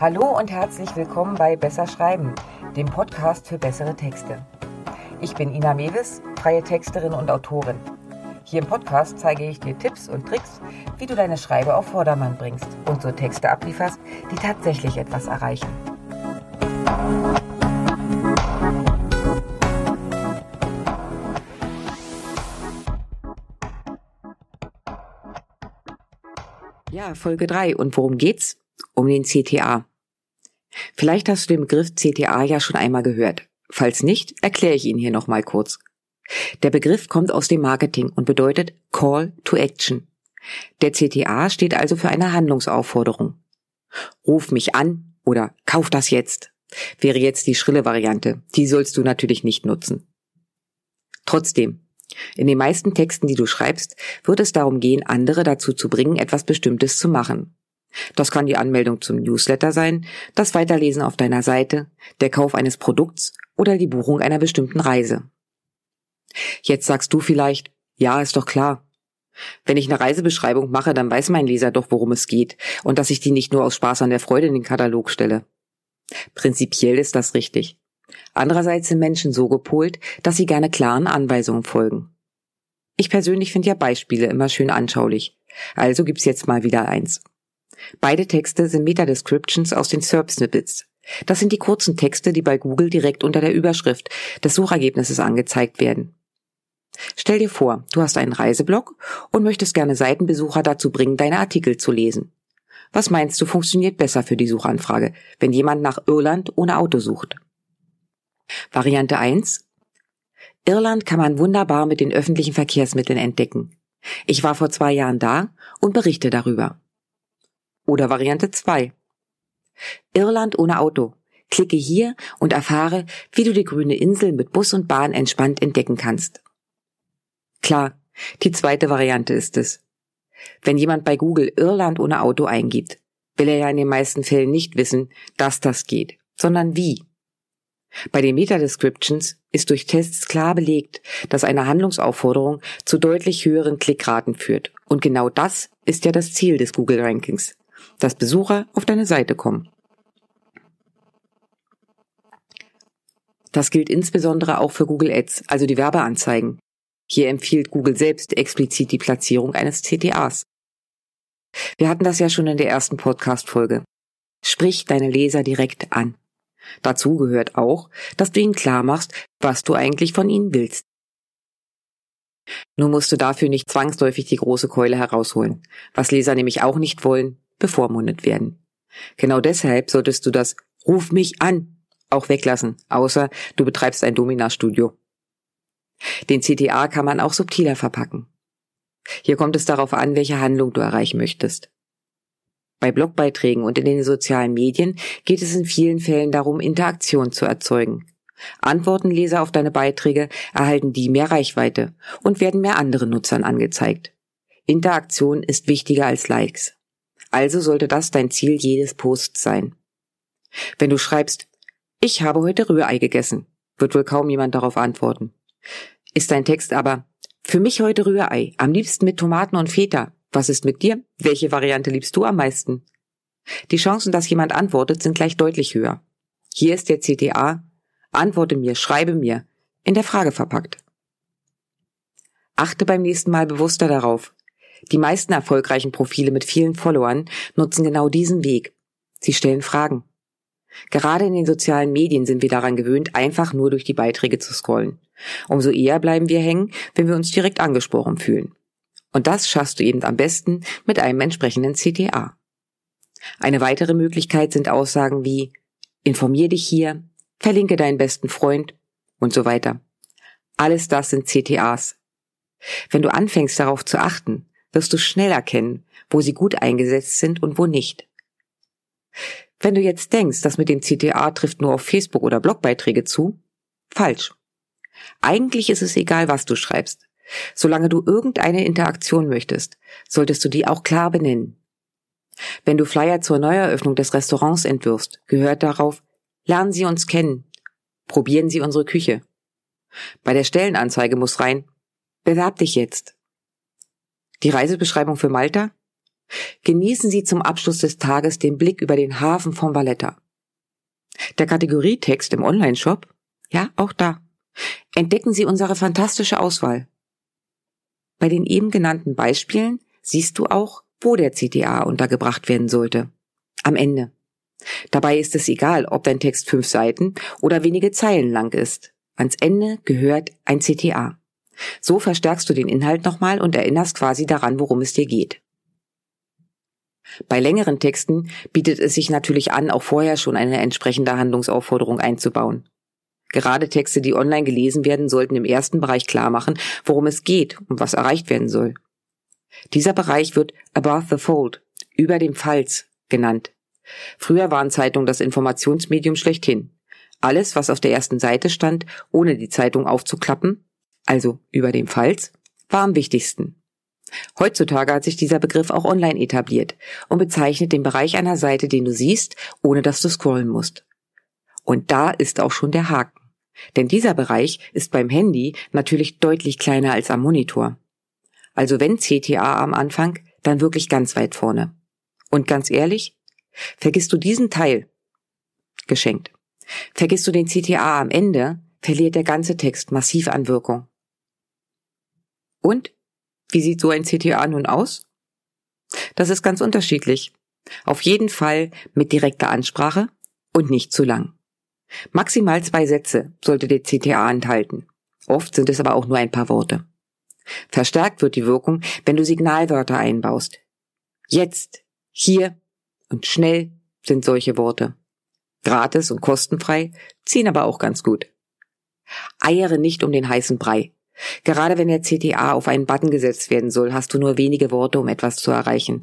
Hallo und herzlich willkommen bei Besser Schreiben, dem Podcast für bessere Texte. Ich bin Ina Mewes, freie Texterin und Autorin. Hier im Podcast zeige ich dir Tipps und Tricks, wie du deine Schreibe auf Vordermann bringst und so Texte ablieferst, die tatsächlich etwas erreichen. Ja, Folge 3. Und worum geht's? Um den CTA. Vielleicht hast du den Begriff CTA ja schon einmal gehört. Falls nicht, erkläre ich ihn hier nochmal kurz. Der Begriff kommt aus dem Marketing und bedeutet Call to Action. Der CTA steht also für eine Handlungsaufforderung. Ruf mich an oder kauf das jetzt wäre jetzt die schrille Variante. Die sollst du natürlich nicht nutzen. Trotzdem, in den meisten Texten, die du schreibst, wird es darum gehen, andere dazu zu bringen, etwas Bestimmtes zu machen. Das kann die Anmeldung zum Newsletter sein, das Weiterlesen auf deiner Seite, der Kauf eines Produkts oder die Buchung einer bestimmten Reise. Jetzt sagst du vielleicht, ja, ist doch klar. Wenn ich eine Reisebeschreibung mache, dann weiß mein Leser doch, worum es geht und dass ich die nicht nur aus Spaß an der Freude in den Katalog stelle. Prinzipiell ist das richtig. Andererseits sind Menschen so gepolt, dass sie gerne klaren Anweisungen folgen. Ich persönlich finde ja Beispiele immer schön anschaulich. Also gibt's jetzt mal wieder eins. Beide Texte sind Meta-Descriptions aus den SERP-Snippets. Das sind die kurzen Texte, die bei Google direkt unter der Überschrift des Suchergebnisses angezeigt werden. Stell dir vor, du hast einen Reiseblog und möchtest gerne Seitenbesucher dazu bringen, deine Artikel zu lesen. Was meinst du funktioniert besser für die Suchanfrage, wenn jemand nach Irland ohne Auto sucht? Variante 1. Irland kann man wunderbar mit den öffentlichen Verkehrsmitteln entdecken. Ich war vor zwei Jahren da und berichte darüber. Oder Variante 2. Irland ohne Auto. Klicke hier und erfahre, wie du die grüne Insel mit Bus und Bahn entspannt entdecken kannst. Klar, die zweite Variante ist es. Wenn jemand bei Google Irland ohne Auto eingibt, will er ja in den meisten Fällen nicht wissen, dass das geht, sondern wie. Bei den Meta-Descriptions ist durch Tests klar belegt, dass eine Handlungsaufforderung zu deutlich höheren Klickraten führt. Und genau das ist ja das Ziel des Google Rankings dass Besucher auf deine Seite kommen. Das gilt insbesondere auch für Google Ads, also die Werbeanzeigen. Hier empfiehlt Google selbst explizit die Platzierung eines CTAs. Wir hatten das ja schon in der ersten Podcast-Folge. Sprich deine Leser direkt an. Dazu gehört auch, dass du ihnen klar machst, was du eigentlich von ihnen willst. Nur musst du dafür nicht zwangsläufig die große Keule herausholen, was Leser nämlich auch nicht wollen, bevormundet werden. Genau deshalb solltest du das Ruf mich an auch weglassen, außer du betreibst ein Domina-Studio. Den CTA kann man auch subtiler verpacken. Hier kommt es darauf an, welche Handlung du erreichen möchtest. Bei Blogbeiträgen und in den sozialen Medien geht es in vielen Fällen darum, Interaktion zu erzeugen. Antworten Leser auf deine Beiträge erhalten die mehr Reichweite und werden mehr anderen Nutzern angezeigt. Interaktion ist wichtiger als Likes. Also sollte das dein Ziel jedes Posts sein. Wenn du schreibst, ich habe heute Rührei gegessen, wird wohl kaum jemand darauf antworten. Ist dein Text aber, für mich heute Rührei, am liebsten mit Tomaten und Feta. Was ist mit dir? Welche Variante liebst du am meisten? Die Chancen, dass jemand antwortet, sind gleich deutlich höher. Hier ist der CTA, antworte mir, schreibe mir, in der Frage verpackt. Achte beim nächsten Mal bewusster darauf, die meisten erfolgreichen Profile mit vielen Followern nutzen genau diesen Weg. Sie stellen Fragen. Gerade in den sozialen Medien sind wir daran gewöhnt, einfach nur durch die Beiträge zu scrollen. Umso eher bleiben wir hängen, wenn wir uns direkt angesprochen fühlen. Und das schaffst du eben am besten mit einem entsprechenden CTA. Eine weitere Möglichkeit sind Aussagen wie informier dich hier, verlinke deinen besten Freund und so weiter. Alles das sind CTAs. Wenn du anfängst darauf zu achten, wirst du schnell erkennen, wo sie gut eingesetzt sind und wo nicht. Wenn du jetzt denkst, das mit dem CTA trifft nur auf Facebook oder Blogbeiträge zu, falsch. Eigentlich ist es egal, was du schreibst. Solange du irgendeine Interaktion möchtest, solltest du die auch klar benennen. Wenn du Flyer zur Neueröffnung des Restaurants entwirfst, gehört darauf, lernen Sie uns kennen, probieren Sie unsere Küche. Bei der Stellenanzeige muss rein, bewerb dich jetzt. Die Reisebeschreibung für Malta? Genießen Sie zum Abschluss des Tages den Blick über den Hafen von Valletta. Der Kategorietext im Onlineshop? Ja, auch da. Entdecken Sie unsere fantastische Auswahl. Bei den eben genannten Beispielen siehst du auch, wo der CTA untergebracht werden sollte. Am Ende. Dabei ist es egal, ob dein Text fünf Seiten oder wenige Zeilen lang ist. Ans Ende gehört ein CTA. So verstärkst du den Inhalt nochmal und erinnerst quasi daran, worum es dir geht. Bei längeren Texten bietet es sich natürlich an, auch vorher schon eine entsprechende Handlungsaufforderung einzubauen. Gerade Texte, die online gelesen werden, sollten im ersten Bereich klar machen, worum es geht und was erreicht werden soll. Dieser Bereich wird above the fold, über dem Falz genannt. Früher waren Zeitungen das Informationsmedium schlechthin. Alles, was auf der ersten Seite stand, ohne die Zeitung aufzuklappen, also über dem Falz, war am wichtigsten. Heutzutage hat sich dieser Begriff auch online etabliert und bezeichnet den Bereich einer Seite, den du siehst, ohne dass du scrollen musst. Und da ist auch schon der Haken. Denn dieser Bereich ist beim Handy natürlich deutlich kleiner als am Monitor. Also wenn CTA am Anfang, dann wirklich ganz weit vorne. Und ganz ehrlich, vergisst du diesen Teil, geschenkt. Vergisst du den CTA am Ende, verliert der ganze Text massiv an Wirkung. Und wie sieht so ein CTA nun aus? Das ist ganz unterschiedlich. Auf jeden Fall mit direkter Ansprache und nicht zu lang. Maximal zwei Sätze sollte der CTA enthalten. Oft sind es aber auch nur ein paar Worte. Verstärkt wird die Wirkung, wenn du Signalwörter einbaust. Jetzt, hier und schnell sind solche Worte. Gratis und kostenfrei ziehen aber auch ganz gut. Eiere nicht um den heißen Brei. Gerade wenn der CTA auf einen Button gesetzt werden soll, hast du nur wenige Worte, um etwas zu erreichen.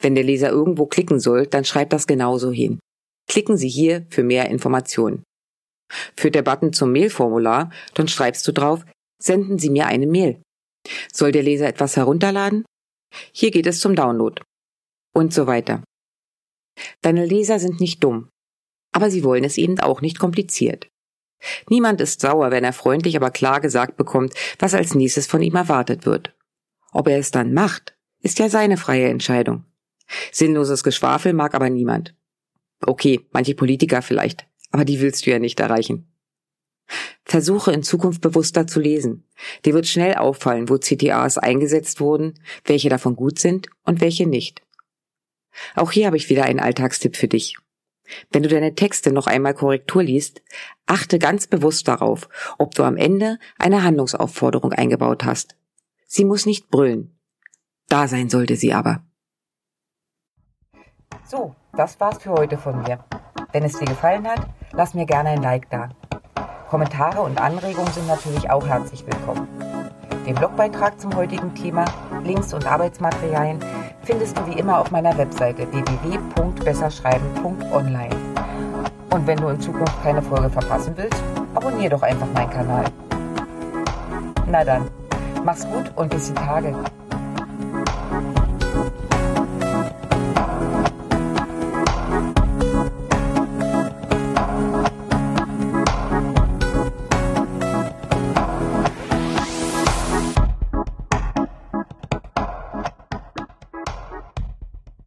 Wenn der Leser irgendwo klicken soll, dann schreib das genauso hin. Klicken Sie hier für mehr Informationen. Führt der Button zum Mailformular, dann schreibst du drauf, senden Sie mir eine Mail. Soll der Leser etwas herunterladen? Hier geht es zum Download. Und so weiter. Deine Leser sind nicht dumm, aber sie wollen es eben auch nicht kompliziert. Niemand ist sauer, wenn er freundlich aber klar gesagt bekommt, was als nächstes von ihm erwartet wird. Ob er es dann macht, ist ja seine freie Entscheidung. Sinnloses Geschwafel mag aber niemand. Okay, manche Politiker vielleicht, aber die willst du ja nicht erreichen. Versuche in Zukunft bewusster zu lesen. Dir wird schnell auffallen, wo CTAs eingesetzt wurden, welche davon gut sind und welche nicht. Auch hier habe ich wieder einen Alltagstipp für dich. Wenn du deine Texte noch einmal Korrektur liest, achte ganz bewusst darauf, ob du am Ende eine Handlungsaufforderung eingebaut hast. Sie muss nicht brüllen. Da sein sollte sie aber. So, das war's für heute von mir. Wenn es dir gefallen hat, lass mir gerne ein Like da. Kommentare und Anregungen sind natürlich auch herzlich willkommen. Den Blogbeitrag zum heutigen Thema, Links und Arbeitsmaterialien findest du wie immer auf meiner Webseite www.besserschreiben.online. Und wenn du in Zukunft keine Folge verpassen willst, abonniere doch einfach meinen Kanal. Na dann, mach's gut und bis die Tage.